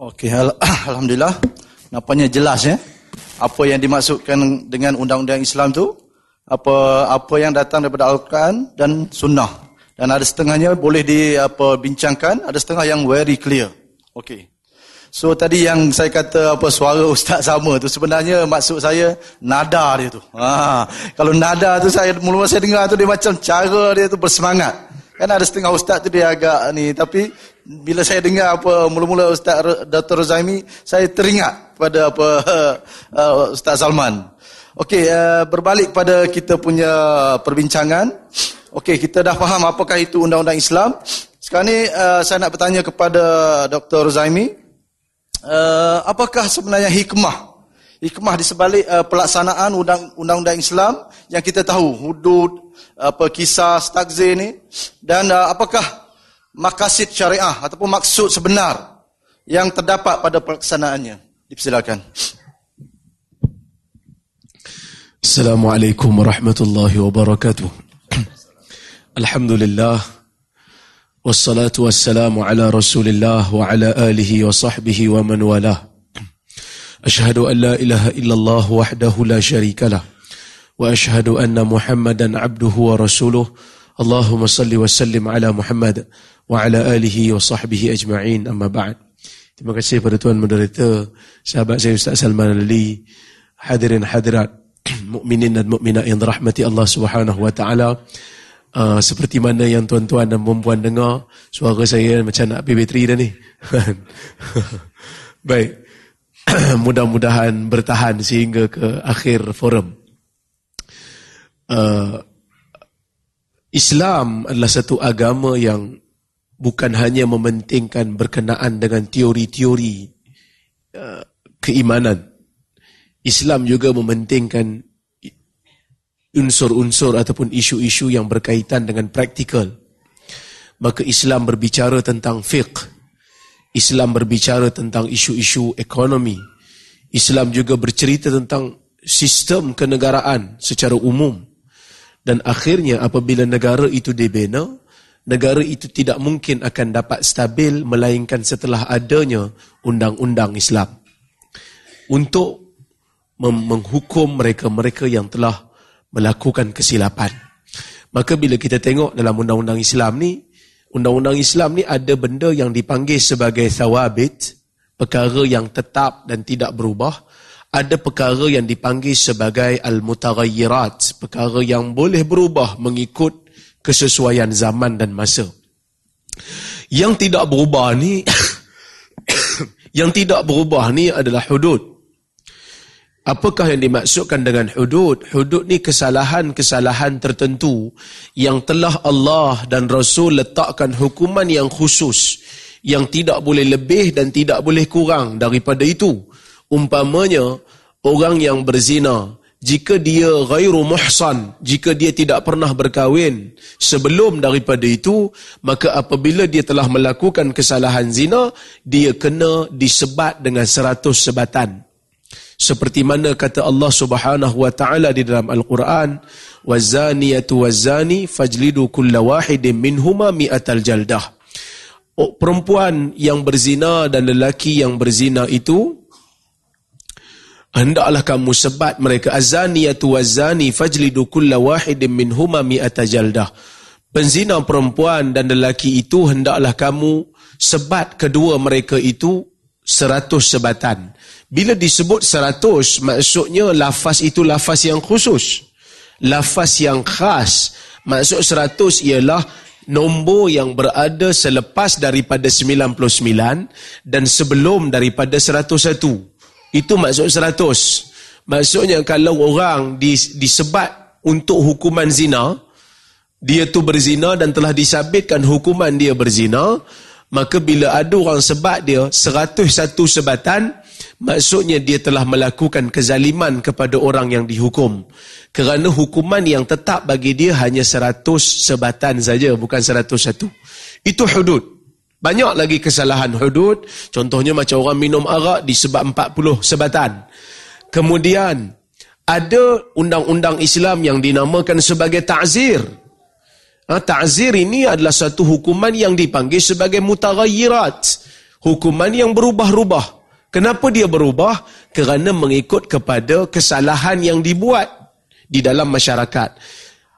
Okey, al- alhamdulillah. Nampaknya jelas ya. Apa yang dimaksudkan dengan undang-undang Islam tu? Apa apa yang datang daripada Al-Quran dan Sunnah. Dan ada setengahnya boleh di apa bincangkan, ada setengah yang very clear. Okey. So tadi yang saya kata apa suara ustaz sama tu sebenarnya maksud saya nada dia tu. Ha, kalau nada tu saya mula-mula saya dengar tu dia macam cara dia tu bersemangat. Kan ada setengah ustaz tu dia agak ni tapi bila saya dengar apa mula-mula ustaz Dr. Zaimi saya teringat pada apa uh, ustaz Salman. Okey uh, berbalik pada kita punya perbincangan. Okey kita dah faham apakah itu undang-undang Islam. Sekarang ni uh, saya nak bertanya kepada Dr. Zaimi uh, apakah sebenarnya hikmah hikmah di sebalik uh, pelaksanaan undang-undang Islam yang kita tahu hudud apa kisah takzir ni dan uh, apakah makasid syariah ataupun maksud sebenar yang terdapat pada pelaksanaannya. Dipersilakan. Assalamualaikum warahmatullahi wabarakatuh. Alhamdulillah. Wassalatu wassalamu ala rasulillah wa ala alihi wa sahbihi wa man walah. Ashhadu an la ilaha illallah wahdahu la sharika lah. Wa ashhadu anna muhammadan abduhu wa rasuluh. Allahumma salli wa sallim ala muhammad wa ala alihi wa sahbihi ajma'in. Amma ba'd. Terima kasih kepada tuan moderator sahabat saya Ustaz Salman Ali hadirin hadirat mukminin dan mukminat yang dirahmati Allah Subhanahu wa taala. Uh, seperti mana yang tuan-tuan dan perempuan dengar suara saya macam nak pergi bateri dah ni. Baik. Mudah-mudahan bertahan sehingga ke akhir forum. Uh, Islam adalah satu agama yang bukan hanya mementingkan berkenaan dengan teori-teori uh, keimanan. Islam juga mementingkan unsur-unsur ataupun isu-isu yang berkaitan dengan praktikal. Maka Islam berbicara tentang fiqh. Islam berbicara tentang isu-isu ekonomi. Islam juga bercerita tentang sistem kenegaraan secara umum. Dan akhirnya apabila negara itu dibina, negara itu tidak mungkin akan dapat stabil melainkan setelah adanya undang-undang Islam. Untuk menghukum mereka-mereka yang telah melakukan kesilapan. Maka bila kita tengok dalam undang-undang Islam ni, undang-undang Islam ni ada benda yang dipanggil sebagai thawabit, perkara yang tetap dan tidak berubah. Ada perkara yang dipanggil sebagai al-mutaghayyirat, perkara yang boleh berubah mengikut kesesuaian zaman dan masa. Yang tidak berubah ni yang tidak berubah ni adalah hudud. Apakah yang dimaksudkan dengan hudud? Hudud ni kesalahan-kesalahan tertentu yang telah Allah dan Rasul letakkan hukuman yang khusus yang tidak boleh lebih dan tidak boleh kurang daripada itu. Umpamanya, orang yang berzina, jika dia ghairu muhsan, jika dia tidak pernah berkahwin sebelum daripada itu, maka apabila dia telah melakukan kesalahan zina, dia kena disebat dengan seratus sebatan. Seperti mana kata Allah Subhanahu wa taala di dalam Al-Quran wazaniyatu wazani fajlidu kulla wahidin minhuma mi'atal jaldah. Oh, perempuan yang berzina dan lelaki yang berzina itu hendaklah kamu sebat mereka azaniyatu wazani fajlidu kulla wahidin minhuma mi'atal jaldah penzina perempuan dan lelaki itu hendaklah kamu sebat kedua mereka itu seratus sebatan bila disebut seratus, maksudnya lafaz itu lafaz yang khusus. Lafaz yang khas. Maksud seratus ialah nombor yang berada selepas daripada sembilan puluh sembilan dan sebelum daripada seratus satu. Itu maksud seratus. Maksudnya kalau orang disebat untuk hukuman zina, dia tu berzina dan telah disabitkan hukuman dia berzina, maka bila ada orang sebat dia seratus satu sebatan, maksudnya dia telah melakukan kezaliman kepada orang yang dihukum. Kerana hukuman yang tetap bagi dia hanya seratus sebatan saja, bukan seratus satu. Itu hudud. Banyak lagi kesalahan hudud. Contohnya macam orang minum arak disebab empat puluh sebatan. Kemudian, ada undang-undang Islam yang dinamakan sebagai ta'zir. Ha, ta'zir ini adalah satu hukuman yang dipanggil sebagai mutaghayyirat Hukuman yang berubah-ubah. Kenapa dia berubah? Kerana mengikut kepada kesalahan yang dibuat di dalam masyarakat.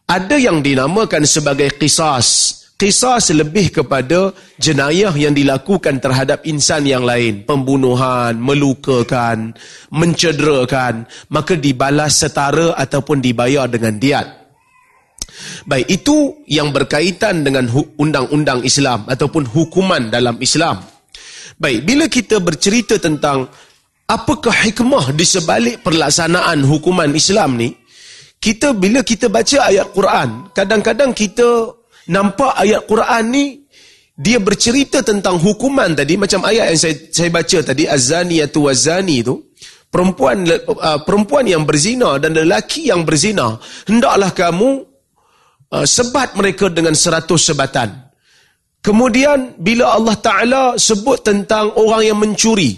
Ada yang dinamakan sebagai qisas. Qisas lebih kepada jenayah yang dilakukan terhadap insan yang lain. Pembunuhan, melukakan, mencederakan. Maka dibalas setara ataupun dibayar dengan diat. Baik, itu yang berkaitan dengan undang-undang Islam ataupun hukuman dalam Islam. Baik, bila kita bercerita tentang apakah hikmah di sebalik perlaksanaan hukuman Islam ni, kita bila kita baca ayat Quran, kadang-kadang kita nampak ayat Quran ni dia bercerita tentang hukuman tadi macam ayat yang saya saya baca tadi az-zaniyatu waz-zani tu perempuan uh, perempuan yang berzina dan lelaki yang berzina hendaklah kamu uh, sebat mereka dengan seratus sebatan Kemudian bila Allah Ta'ala sebut tentang orang yang mencuri.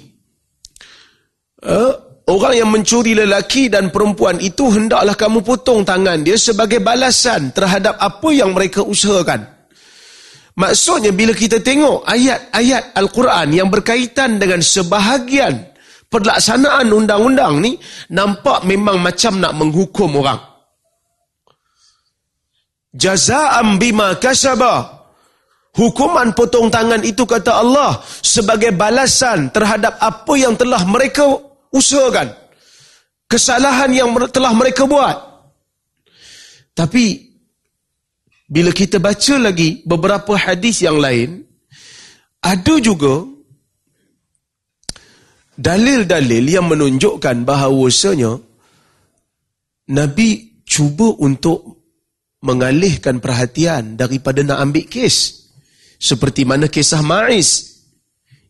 Uh, orang yang mencuri lelaki dan perempuan itu hendaklah kamu potong tangan dia sebagai balasan terhadap apa yang mereka usahakan. Maksudnya bila kita tengok ayat-ayat Al-Quran yang berkaitan dengan sebahagian pelaksanaan undang-undang ni, nampak memang macam nak menghukum orang. Jaza'am bima kasabah Hukuman potong tangan itu kata Allah sebagai balasan terhadap apa yang telah mereka usahakan. Kesalahan yang telah mereka buat. Tapi bila kita baca lagi beberapa hadis yang lain, ada juga dalil-dalil yang menunjukkan bahawasanya Nabi cuba untuk mengalihkan perhatian daripada nak ambil kes. Seperti mana kisah Ma'iz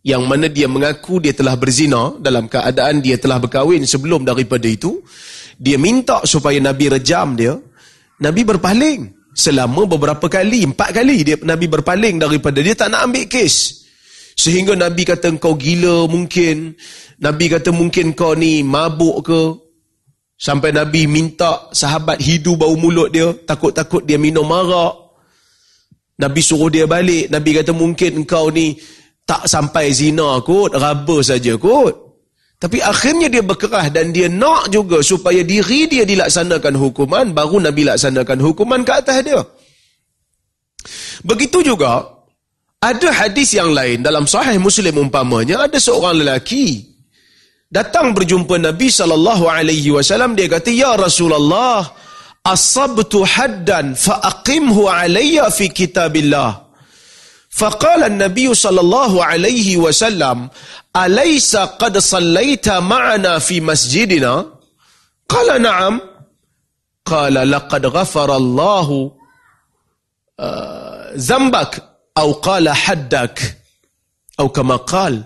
yang mana dia mengaku dia telah berzina dalam keadaan dia telah berkahwin sebelum daripada itu. Dia minta supaya Nabi rejam dia. Nabi berpaling selama beberapa kali, empat kali dia Nabi berpaling daripada dia tak nak ambil kes. Sehingga Nabi kata kau gila mungkin. Nabi kata mungkin kau ni mabuk ke. Sampai Nabi minta sahabat hidu bau mulut dia. Takut-takut dia minum marak. Nabi suruh dia balik. Nabi kata mungkin engkau ni tak sampai zina kot. Raba saja kot. Tapi akhirnya dia berkerah dan dia nak juga supaya diri dia dilaksanakan hukuman. Baru Nabi laksanakan hukuman ke atas dia. Begitu juga. Ada hadis yang lain dalam sahih muslim umpamanya. Ada seorang lelaki. Datang berjumpa Nabi SAW. Dia kata, Ya Rasulullah asabtu haddan fa aqimhu alayya fi kitabillah فقال النبي صلى الله عليه وسلم أليس قد صليت معنا في مسجدنا قال نعم قال لقد غفر الله ذنبك أو قال حدك أو كما قال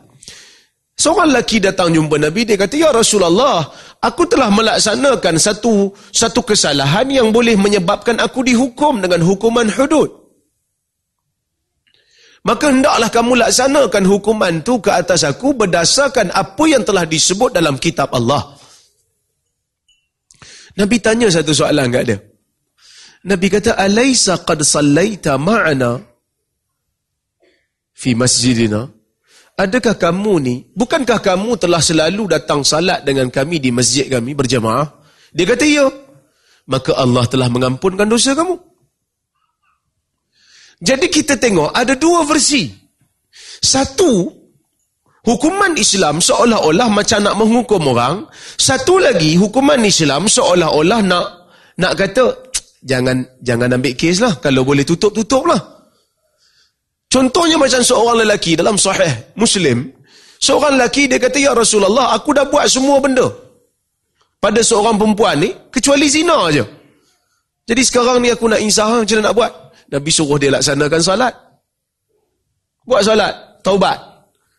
Seorang lelaki datang jumpa Nabi, dia kata, Ya Rasulullah, aku telah melaksanakan satu satu kesalahan yang boleh menyebabkan aku dihukum dengan hukuman hudud. Maka hendaklah kamu laksanakan hukuman tu ke atas aku berdasarkan apa yang telah disebut dalam kitab Allah. Nabi tanya satu soalan kat dia. Nabi kata, Alaysa qad sallaita ma'ana fi masjidina? adakah kamu ni, bukankah kamu telah selalu datang salat dengan kami di masjid kami berjamaah? Dia kata, ya. Maka Allah telah mengampunkan dosa kamu. Jadi kita tengok ada dua versi. Satu, hukuman Islam seolah-olah macam nak menghukum orang. Satu lagi, hukuman Islam seolah-olah nak nak kata, jangan jangan ambil kes lah. Kalau boleh tutup, tutup lah. Contohnya macam seorang lelaki dalam sahih Muslim. Seorang lelaki dia kata, Ya Rasulullah, aku dah buat semua benda. Pada seorang perempuan ni, kecuali zina aja. Jadi sekarang ni aku nak insah, macam mana nak buat? Nabi suruh dia laksanakan salat. Buat salat, taubat.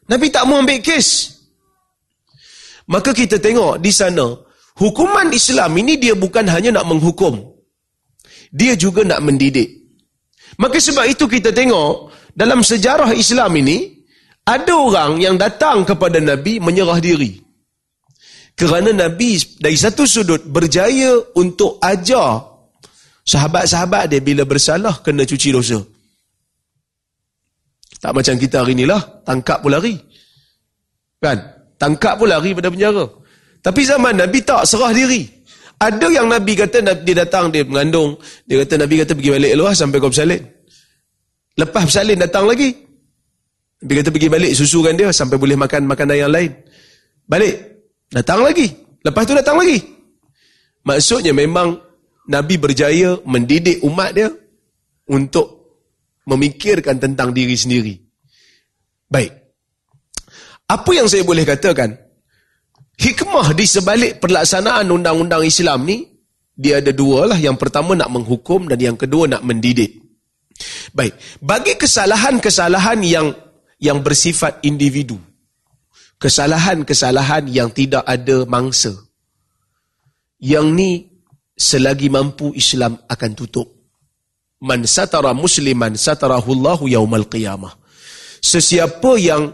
Nabi tak mau ambil kes. Maka kita tengok di sana, hukuman Islam ini dia bukan hanya nak menghukum. Dia juga nak mendidik. Maka sebab itu kita tengok, dalam sejarah Islam ini, ada orang yang datang kepada Nabi menyerah diri. Kerana Nabi dari satu sudut berjaya untuk ajar sahabat-sahabat dia bila bersalah kena cuci dosa. Tak macam kita hari inilah, tangkap pun lari. Kan? Tangkap pun lari pada penjara. Tapi zaman Nabi tak serah diri. Ada yang Nabi kata dia datang dia mengandung, dia kata Nabi kata pergi balik luar sampai kau bersalin. Lepas bersalin datang lagi. Nabi kata pergi balik susukan dia sampai boleh makan makanan yang lain. Balik. Datang lagi. Lepas tu datang lagi. Maksudnya memang Nabi berjaya mendidik umat dia untuk memikirkan tentang diri sendiri. Baik. Apa yang saya boleh katakan? Hikmah di sebalik pelaksanaan undang-undang Islam ni, dia ada dua lah. Yang pertama nak menghukum dan yang kedua nak mendidik. Baik. Bagi kesalahan-kesalahan yang yang bersifat individu. Kesalahan-kesalahan yang tidak ada mangsa. Yang ni selagi mampu Islam akan tutup. Man satara musliman satarahullahu yaumal qiyamah. Sesiapa yang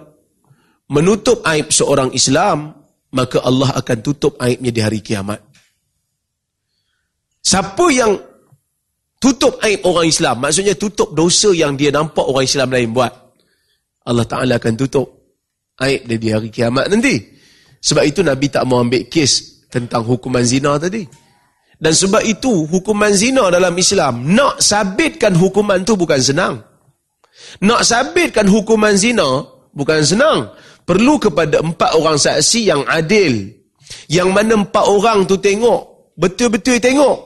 menutup aib seorang Islam, maka Allah akan tutup aibnya di hari kiamat. Siapa yang tutup aib orang Islam, maksudnya tutup dosa yang dia nampak orang Islam lain buat, Allah Ta'ala akan tutup aib dia di hari kiamat nanti. Sebab itu Nabi tak mau ambil kes tentang hukuman zina tadi. Dan sebab itu hukuman zina dalam Islam, nak sabitkan hukuman tu bukan senang. Nak sabitkan hukuman zina bukan senang perlu kepada empat orang saksi yang adil. Yang mana empat orang tu tengok, betul-betul tengok.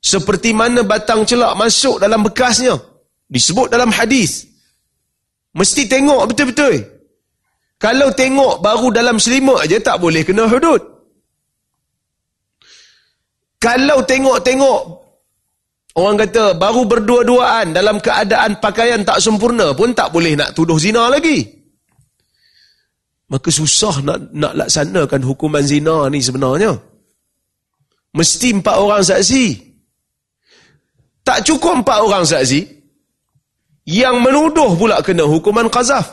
Seperti mana batang celak masuk dalam bekasnya. Disebut dalam hadis. Mesti tengok betul-betul. Kalau tengok baru dalam selimut aja tak boleh kena hudud. Kalau tengok-tengok Orang kata baru berdua-duaan dalam keadaan pakaian tak sempurna pun tak boleh nak tuduh zina lagi. Maka susah nak nak laksanakan hukuman zina ni sebenarnya. Mesti empat orang saksi. Tak cukup empat orang saksi. Yang menuduh pula kena hukuman qazaf.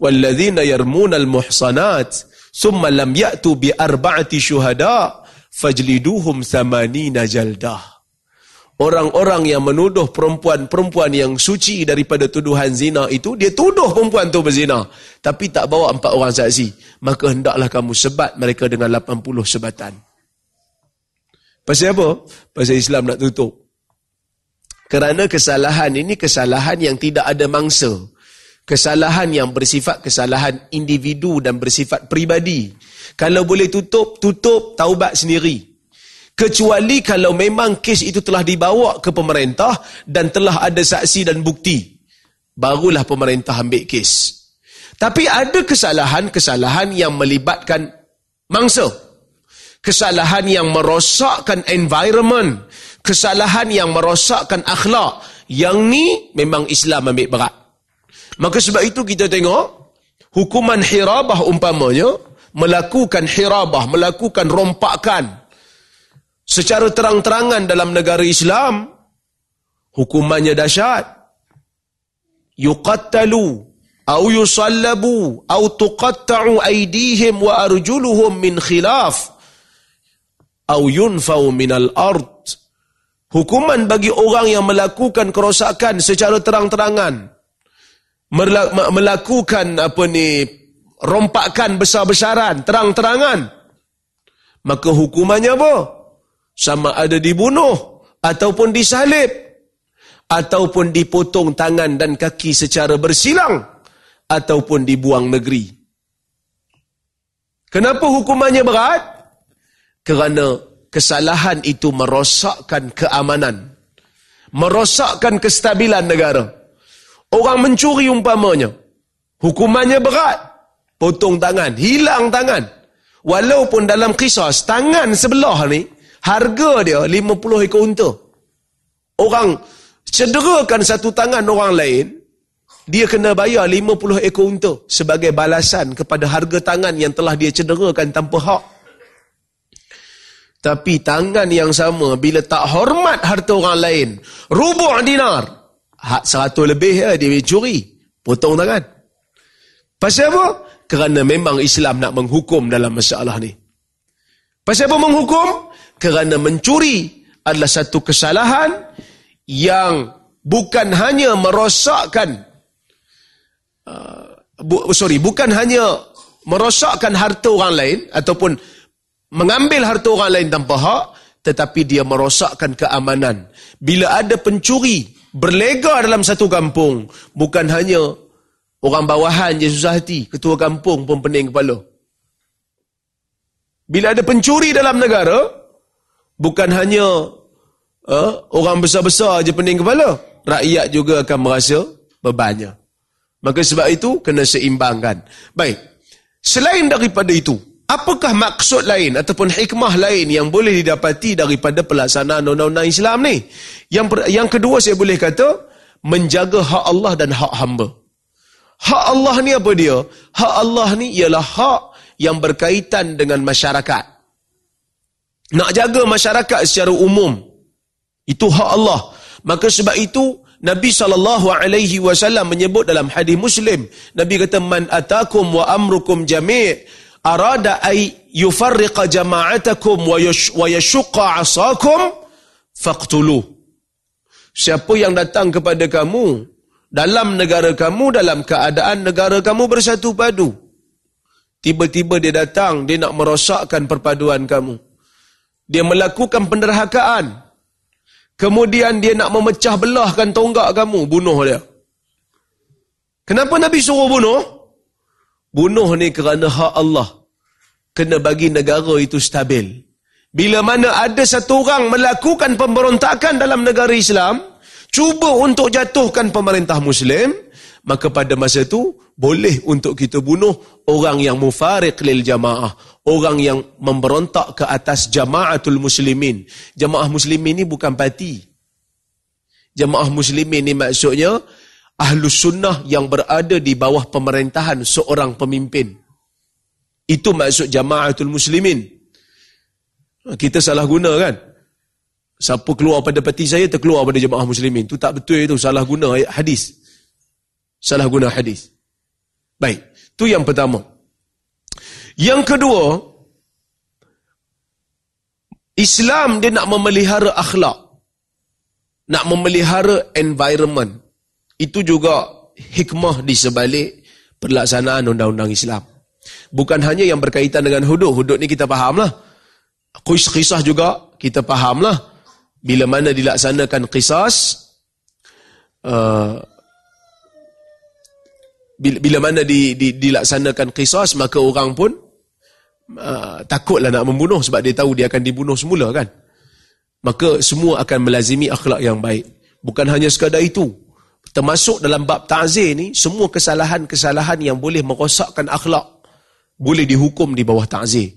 Yarmuna al-muhsanat summa lam ya'tu bi arba'ati syuhada' fajliduhum thamanina jaldah. Orang-orang yang menuduh perempuan-perempuan yang suci daripada tuduhan zina itu, dia tuduh perempuan itu berzina. Tapi tak bawa empat orang saksi. Maka hendaklah kamu sebat mereka dengan 80 sebatan. Pasal apa? Pasal Islam nak tutup. Kerana kesalahan ini kesalahan yang tidak ada mangsa. Kesalahan yang bersifat kesalahan individu dan bersifat pribadi. Kalau boleh tutup, tutup, taubat sendiri. Kecuali kalau memang kes itu telah dibawa ke pemerintah dan telah ada saksi dan bukti. Barulah pemerintah ambil kes. Tapi ada kesalahan-kesalahan yang melibatkan mangsa. Kesalahan yang merosakkan environment. Kesalahan yang merosakkan akhlak. Yang ni memang Islam ambil berat. Maka sebab itu kita tengok hukuman hirabah umpamanya melakukan hirabah, melakukan rompakan secara terang-terangan dalam negara Islam, hukumannya dahsyat. Yuqattalu au yusallabu au tuqatta'u aydihim wa arjuluhum min khilaf au yunfau min al-ard. Hukuman bagi orang yang melakukan kerosakan secara terang-terangan melakukan apa ni rompakan besar-besaran, terang-terangan, maka hukumannya apa? Sama ada dibunuh, ataupun disalib, ataupun dipotong tangan dan kaki secara bersilang, ataupun dibuang negeri. Kenapa hukumannya berat? Kerana kesalahan itu merosakkan keamanan, merosakkan kestabilan negara. Orang mencuri umpamanya, hukumannya berat potong tangan, hilang tangan. Walaupun dalam kisah, tangan sebelah ni, harga dia 50 ekor unta. Orang cederakan satu tangan orang lain, dia kena bayar 50 ekor unta sebagai balasan kepada harga tangan yang telah dia cederakan tanpa hak. Tapi tangan yang sama, bila tak hormat harta orang lain, rubuh dinar, hak seratus lebih ya, dia curi, potong tangan. Pasal apa? kerana memang Islam nak menghukum dalam masalah ni. Pasal apa menghukum? Kerana mencuri adalah satu kesalahan yang bukan hanya merosakkan uh, bu, sorry, bukan hanya merosakkan harta orang lain ataupun mengambil harta orang lain tanpa hak, tetapi dia merosakkan keamanan. Bila ada pencuri berlega dalam satu kampung, bukan hanya orang bawahan je susah hati, ketua kampung pun pening kepala. Bila ada pencuri dalam negara, bukan hanya uh, orang besar-besar je pening kepala, rakyat juga akan merasa bebannya. Maka sebab itu, kena seimbangkan. Baik, selain daripada itu, apakah maksud lain ataupun hikmah lain yang boleh didapati daripada pelaksanaan undang-undang Islam ni? Yang per, yang kedua saya boleh kata, menjaga hak Allah dan hak hamba. Hak Allah ni apa dia? Hak Allah ni ialah hak yang berkaitan dengan masyarakat. Nak jaga masyarakat secara umum. Itu hak Allah. Maka sebab itu Nabi saw menyebut dalam hadis Muslim, Nabi kata man atakum wa amrukum jami' arada ay yufarriqa jama'atakum wa yashqa 'asakum faqtuluh. Siapa yang datang kepada kamu dalam negara kamu dalam keadaan negara kamu bersatu padu, Tiba-tiba dia datang, dia nak merosakkan perpaduan kamu. Dia melakukan penderhakaan. Kemudian dia nak memecah belahkan tonggak kamu, bunuh dia. Kenapa Nabi suruh bunuh? Bunuh ni kerana hak Allah. Kena bagi negara itu stabil. Bila mana ada satu orang melakukan pemberontakan dalam negara Islam, cuba untuk jatuhkan pemerintah Muslim, maka pada masa itu boleh untuk kita bunuh orang yang mufariq lil jamaah orang yang memberontak ke atas jamaatul muslimin jamaah muslimin ini bukan parti jamaah muslimin ini maksudnya ahlus sunnah yang berada di bawah pemerintahan seorang pemimpin itu maksud jamaatul muslimin kita salah guna kan siapa keluar pada parti saya terkeluar pada jamaah muslimin itu tak betul itu salah guna hadis salah guna hadis. Baik, tu yang pertama. Yang kedua, Islam dia nak memelihara akhlak. Nak memelihara environment. Itu juga hikmah di sebalik pelaksanaan undang-undang Islam. Bukan hanya yang berkaitan dengan hudud. Hudud ni kita faham lah. Kisah juga kita faham lah. Bila mana dilaksanakan kisah, uh, bila, bila mana di, di, dilaksanakan kisah maka orang pun uh, takutlah nak membunuh sebab dia tahu dia akan dibunuh semula kan maka semua akan melazimi akhlak yang baik bukan hanya sekadar itu termasuk dalam bab ta'zir ni semua kesalahan-kesalahan yang boleh merosakkan akhlak boleh dihukum di bawah ta'zir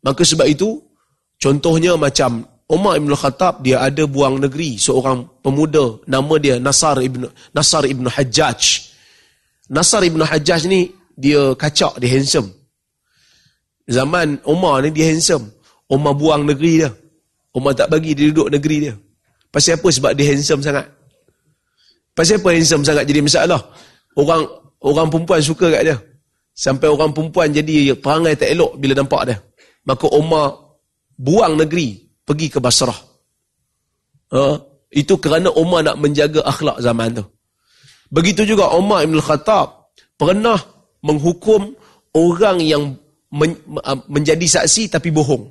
maka sebab itu contohnya macam Umar Ibn Khattab dia ada buang negeri seorang pemuda nama dia Nasar Ibn Nasar Ibn Hajjaj Nasar Ibn Hajjaj ni, dia kacak, dia handsome. Zaman Umar ni, dia handsome. Umar buang negeri dia. Umar tak bagi dia duduk negeri dia. Pasal apa? Sebab dia handsome sangat. Pasal apa handsome sangat jadi masalah? Orang orang perempuan suka kat dia. Sampai orang perempuan jadi perangai tak elok bila nampak dia. Maka Umar buang negeri, pergi ke Basrah. Uh, itu kerana Umar nak menjaga akhlak zaman tu. Begitu juga Umar Ibn Khattab pernah menghukum orang yang men, uh, menjadi saksi tapi bohong.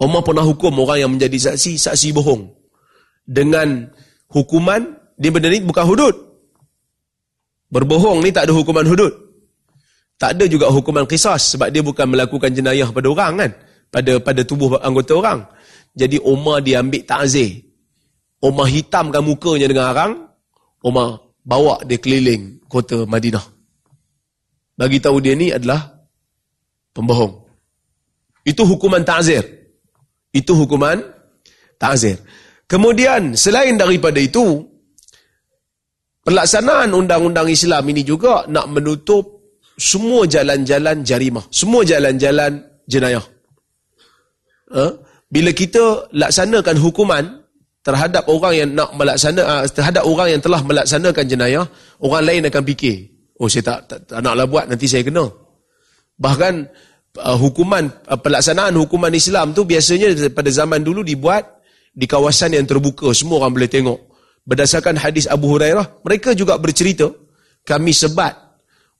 Umar pernah hukum orang yang menjadi saksi, saksi bohong. Dengan hukuman, dia benda ni bukan hudud. Berbohong ni tak ada hukuman hudud. Tak ada juga hukuman kisah sebab dia bukan melakukan jenayah pada orang kan. Pada pada tubuh anggota orang. Jadi Umar dia ambil ta'zir. Umar hitamkan mukanya dengan arang, Umar bawa dia keliling kota Madinah. Bagi tahu dia ni adalah pembohong. Itu hukuman ta'zir. Itu hukuman ta'zir. Kemudian selain daripada itu pelaksanaan undang-undang Islam ini juga nak menutup semua jalan-jalan jarimah, semua jalan-jalan jenayah. Ha? Bila kita laksanakan hukuman, terhadap orang yang nak melaksana uh, terhadap orang yang telah melaksanakan jenayah orang lain akan fikir oh saya tak, tak, tak naklah buat nanti saya kena bahkan uh, hukuman uh, pelaksanaan hukuman Islam tu biasanya pada zaman dulu dibuat di kawasan yang terbuka semua orang boleh tengok berdasarkan hadis Abu Hurairah mereka juga bercerita kami sebat.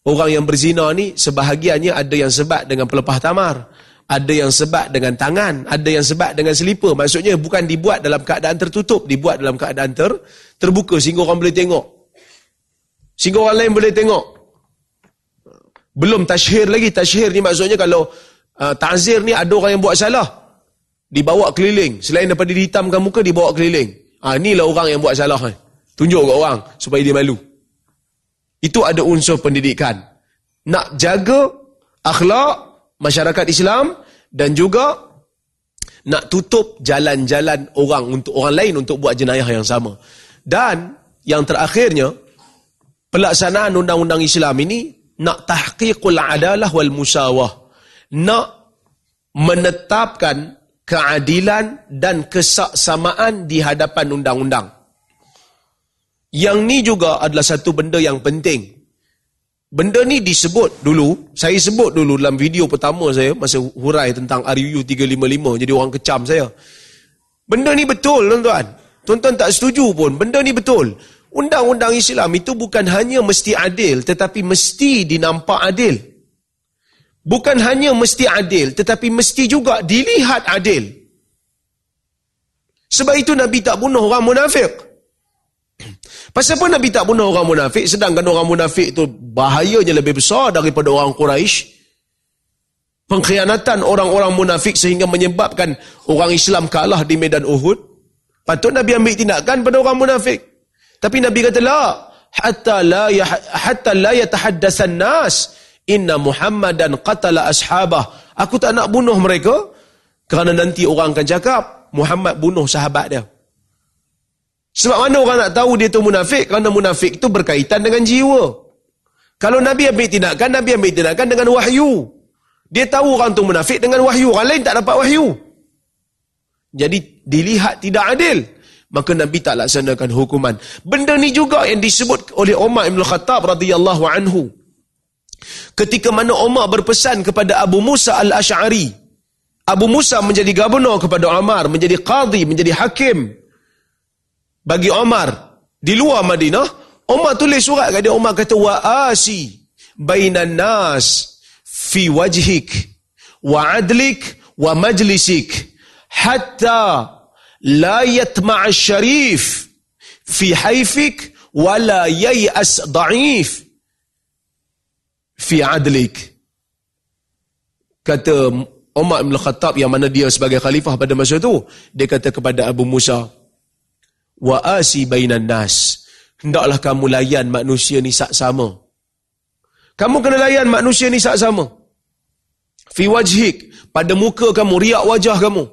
Orang yang berzina ni sebahagiannya ada yang sebat dengan pelepah tamar ada yang sebat dengan tangan ada yang sebat dengan selipar. Maksudnya bukan dibuat dalam keadaan tertutup dibuat dalam keadaan ter, terbuka sehingga orang boleh tengok. Sehingga orang lain boleh tengok. Belum tashhir lagi. Tashhir ni maksudnya kalau uh, ta'zir ni ada orang yang buat salah dibawa keliling. Selain daripada dihitamkan muka dibawa keliling ha, inilah orang yang buat salah eh. tunjuk ke orang supaya dia malu. Itu ada unsur pendidikan. Nak jaga akhlak masyarakat Islam dan juga nak tutup jalan-jalan orang untuk orang lain untuk buat jenayah yang sama. Dan yang terakhirnya pelaksanaan undang-undang Islam ini nak tahqiqul adalah wal musawah. Nak menetapkan keadilan dan kesaksamaan di hadapan undang-undang. Yang ni juga adalah satu benda yang penting. Benda ni disebut dulu, saya sebut dulu dalam video pertama saya masa hurai tentang RUU 355, jadi orang kecam saya. Benda ni betul tuan-tuan. Tuan-tuan tak setuju pun, benda ni betul. Undang-undang Islam itu bukan hanya mesti adil, tetapi mesti dinampak adil. Bukan hanya mesti adil, tetapi mesti juga dilihat adil. Sebab itu Nabi tak bunuh orang munafik. Pasal apa Nabi tak bunuh orang munafik, sedangkan orang munafik itu bahayanya lebih besar daripada orang Quraisy. Pengkhianatan orang-orang munafik sehingga menyebabkan orang Islam kalah di medan Uhud. Patut Nabi ambil tindakan pada orang munafik. Tapi Nabi kata, La, hatta la, hatta la yatahaddasan nas Inna Muhammadan qatala ashabah. Aku tak nak bunuh mereka kerana nanti orang akan cakap Muhammad bunuh sahabat dia. Sebab mana orang nak tahu dia tu munafik? Kerana munafik itu berkaitan dengan jiwa. Kalau Nabi ambil tindakan, Nabi ambil tindakan dengan wahyu. Dia tahu orang tu munafik dengan wahyu. Orang lain tak dapat wahyu. Jadi dilihat tidak adil. Maka Nabi tak laksanakan hukuman. Benda ni juga yang disebut oleh Umar Ibn Khattab radhiyallahu anhu. Ketika mana Umar berpesan kepada Abu Musa al-Ash'ari. Abu Musa menjadi gubernur kepada Umar, menjadi qadhi, menjadi hakim. Bagi Umar di luar Madinah, Umar tulis surat kepada Umar kata wa asi bainan nas fi wajhik wa adlik wa majlisik hatta la yatma' syarif fi haifik wala yay'as da'if fi adlik. Kata Umar bin Khattab yang mana dia sebagai khalifah pada masa itu dia kata kepada Abu Musa wa asi bainan nas. Hendaklah kamu layan manusia ni sak sama kamu kena layan manusia ni sak sama fi wajhik pada muka kamu riak wajah kamu.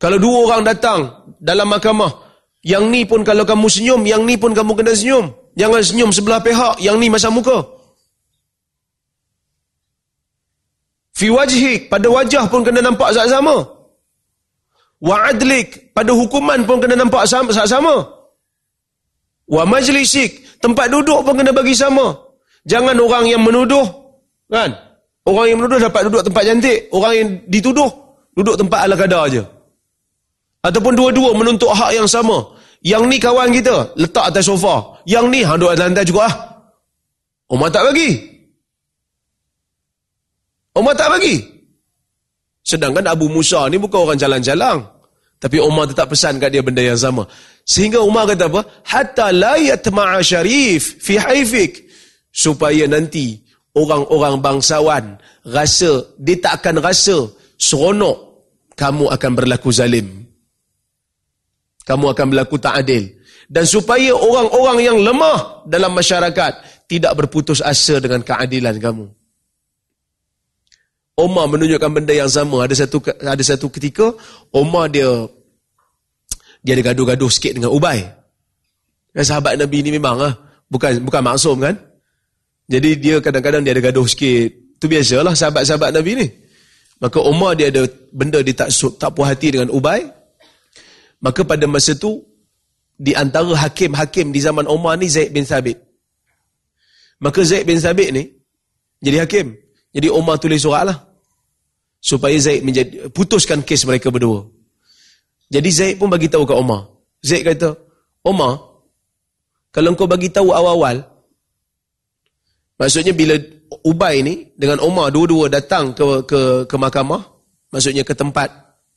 Kalau dua orang datang dalam mahkamah yang ni pun kalau kamu senyum yang ni pun kamu kena senyum. Jangan senyum sebelah pihak yang ni masa muka Fi wajhik, pada wajah pun kena nampak sama-sama. Wa adlik, pada hukuman pun kena nampak sama-sama. Wa majlisik, tempat duduk pun kena bagi sama. Jangan orang yang menuduh, kan? Orang yang menuduh dapat duduk tempat cantik. Orang yang dituduh, duduk tempat ala kadar aja. Ataupun dua-dua menuntut hak yang sama. Yang ni kawan kita, letak atas sofa. Yang ni, ha, duduk atas lantai juga lah. Umar tak bagi. Umar tak bagi. Sedangkan Abu Musa ni bukan orang jalan-jalan. Tapi Umar tetap pesan kat dia benda yang sama. Sehingga Umar kata apa? Hatta la yatma'a syarif fi haifik. Supaya nanti orang-orang bangsawan rasa, dia tak akan rasa seronok kamu akan berlaku zalim. Kamu akan berlaku tak adil. Dan supaya orang-orang yang lemah dalam masyarakat tidak berputus asa dengan keadilan kamu. Omar menunjukkan benda yang sama. Ada satu ada satu ketika Omar dia dia ada gaduh-gaduh sikit dengan Ubay. Dan sahabat Nabi ni memang ah bukan bukan maksum kan? Jadi dia kadang-kadang dia ada gaduh sikit. Tu biasalah sahabat-sahabat Nabi ni. Maka Omar dia ada benda dia tak tak puas hati dengan Ubay. Maka pada masa tu di antara hakim-hakim di zaman Omar ni Zaid bin Thabit. Maka Zaid bin Thabit ni jadi hakim. Jadi Omar tulis surat lah supaya Zaid menjadi putuskan kes mereka berdua. Jadi Zaid pun bagi tahu ke Omar. Zaid kata, "Omar, kalau kau bagi tahu awal-awal, Maksudnya bila Ubay ni dengan Umar dua-dua datang ke ke ke mahkamah, maksudnya ke tempat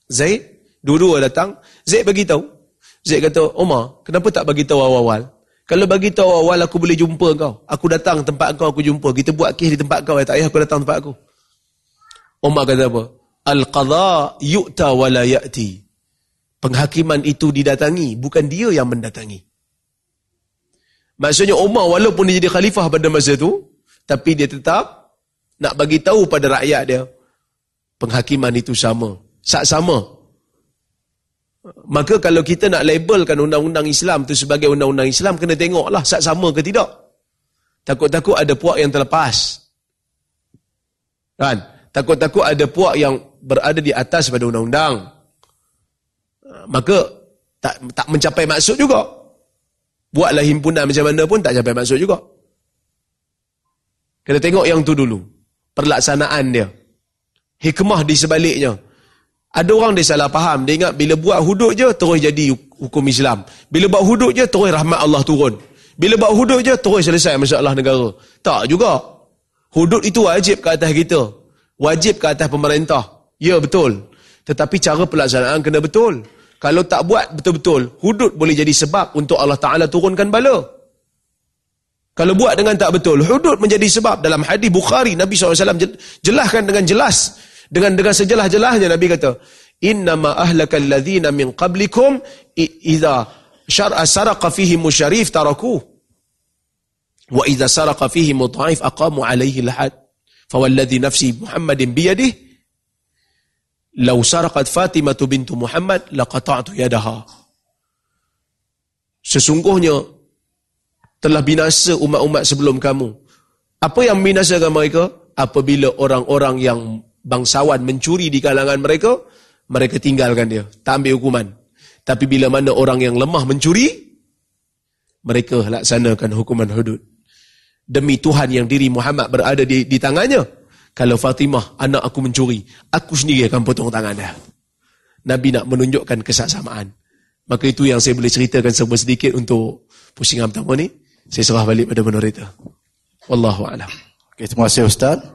Zaid, dua-dua datang, Zaid bagi tahu. Zaid kata, "Umar, kenapa tak bagi tahu awal-awal? Kalau bagi tahu awal aku boleh jumpa kau. Aku datang tempat kau aku jumpa. Kita buat kes di tempat kau, tak payah aku datang tempat aku." Umar kata apa? Al-qadha yu'ta wa la ya'ti. Penghakiman itu didatangi, bukan dia yang mendatangi. Maksudnya Umar walaupun dia jadi khalifah pada masa itu, tapi dia tetap nak bagi tahu pada rakyat dia penghakiman itu sama sak sama maka kalau kita nak labelkan undang-undang Islam itu sebagai undang-undang Islam kena tengoklah sak sama ke tidak takut-takut ada puak yang terlepas kan takut-takut ada puak yang berada di atas pada undang-undang maka tak tak mencapai maksud juga buatlah himpunan macam mana pun tak capai maksud juga Kena tengok yang tu dulu. Perlaksanaan dia. Hikmah di sebaliknya. Ada orang dia salah faham. Dia ingat bila buat hudud je, terus jadi hukum Islam. Bila buat hudud je, terus rahmat Allah turun. Bila buat hudud je, terus selesai masalah negara. Tak juga. Hudud itu wajib ke atas kita. Wajib ke atas pemerintah. Ya, betul. Tetapi cara pelaksanaan kena betul. Kalau tak buat betul-betul, hudud boleh jadi sebab untuk Allah Ta'ala turunkan bala. Kalau buat dengan tak betul, hudud menjadi sebab dalam hadis Bukhari Nabi SAW jelaskan dengan jelas dengan dengan sejelas-jelasnya Nabi kata, "Inna ma ahlakal ladzina min qablikum idza syar'a saraqa fihi musyarif taraku wa idza saraqa fihi mudha'if aqamu alaihi al-had." Fawalladhi nafsi Muhammadin biyadih law saraqat Fatimah bintu Muhammad laqata'tu yadaha. Sesungguhnya telah binasa umat-umat sebelum kamu. Apa yang membinasakan mereka? Apabila orang-orang yang bangsawan mencuri di kalangan mereka, mereka tinggalkan dia. Tak ambil hukuman. Tapi bila mana orang yang lemah mencuri, mereka laksanakan hukuman hudud. Demi Tuhan yang diri Muhammad berada di, di tangannya, kalau Fatimah, anak aku mencuri, aku sendiri akan potong tangan dia. Nabi nak menunjukkan kesaksamaan. Maka itu yang saya boleh ceritakan semua sedikit untuk pusingan pertama ni. Saya serah balik pada itu. Wallahu a'lam. Okay, terima kasih Ustaz.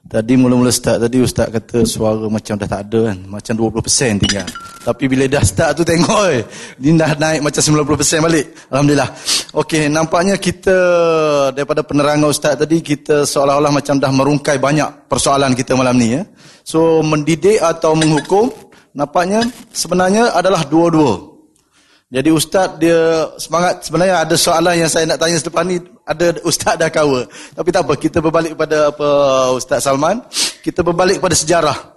Tadi mula-mula start tadi Ustaz kata suara macam dah tak ada kan. Macam 20% tinggal. Tapi bila dah start tu tengok eh. Dia dah naik macam 90% balik. Alhamdulillah. Okey, nampaknya kita daripada penerangan Ustaz tadi kita seolah-olah macam dah merungkai banyak persoalan kita malam ni ya. So mendidik atau menghukum nampaknya sebenarnya adalah dua-dua. Jadi ustaz dia semangat sebenarnya ada soalan yang saya nak tanya selepas ni ada ustaz dah kawa. Tapi tak apa kita berbalik pada apa Ustaz Salman. Kita berbalik pada sejarah.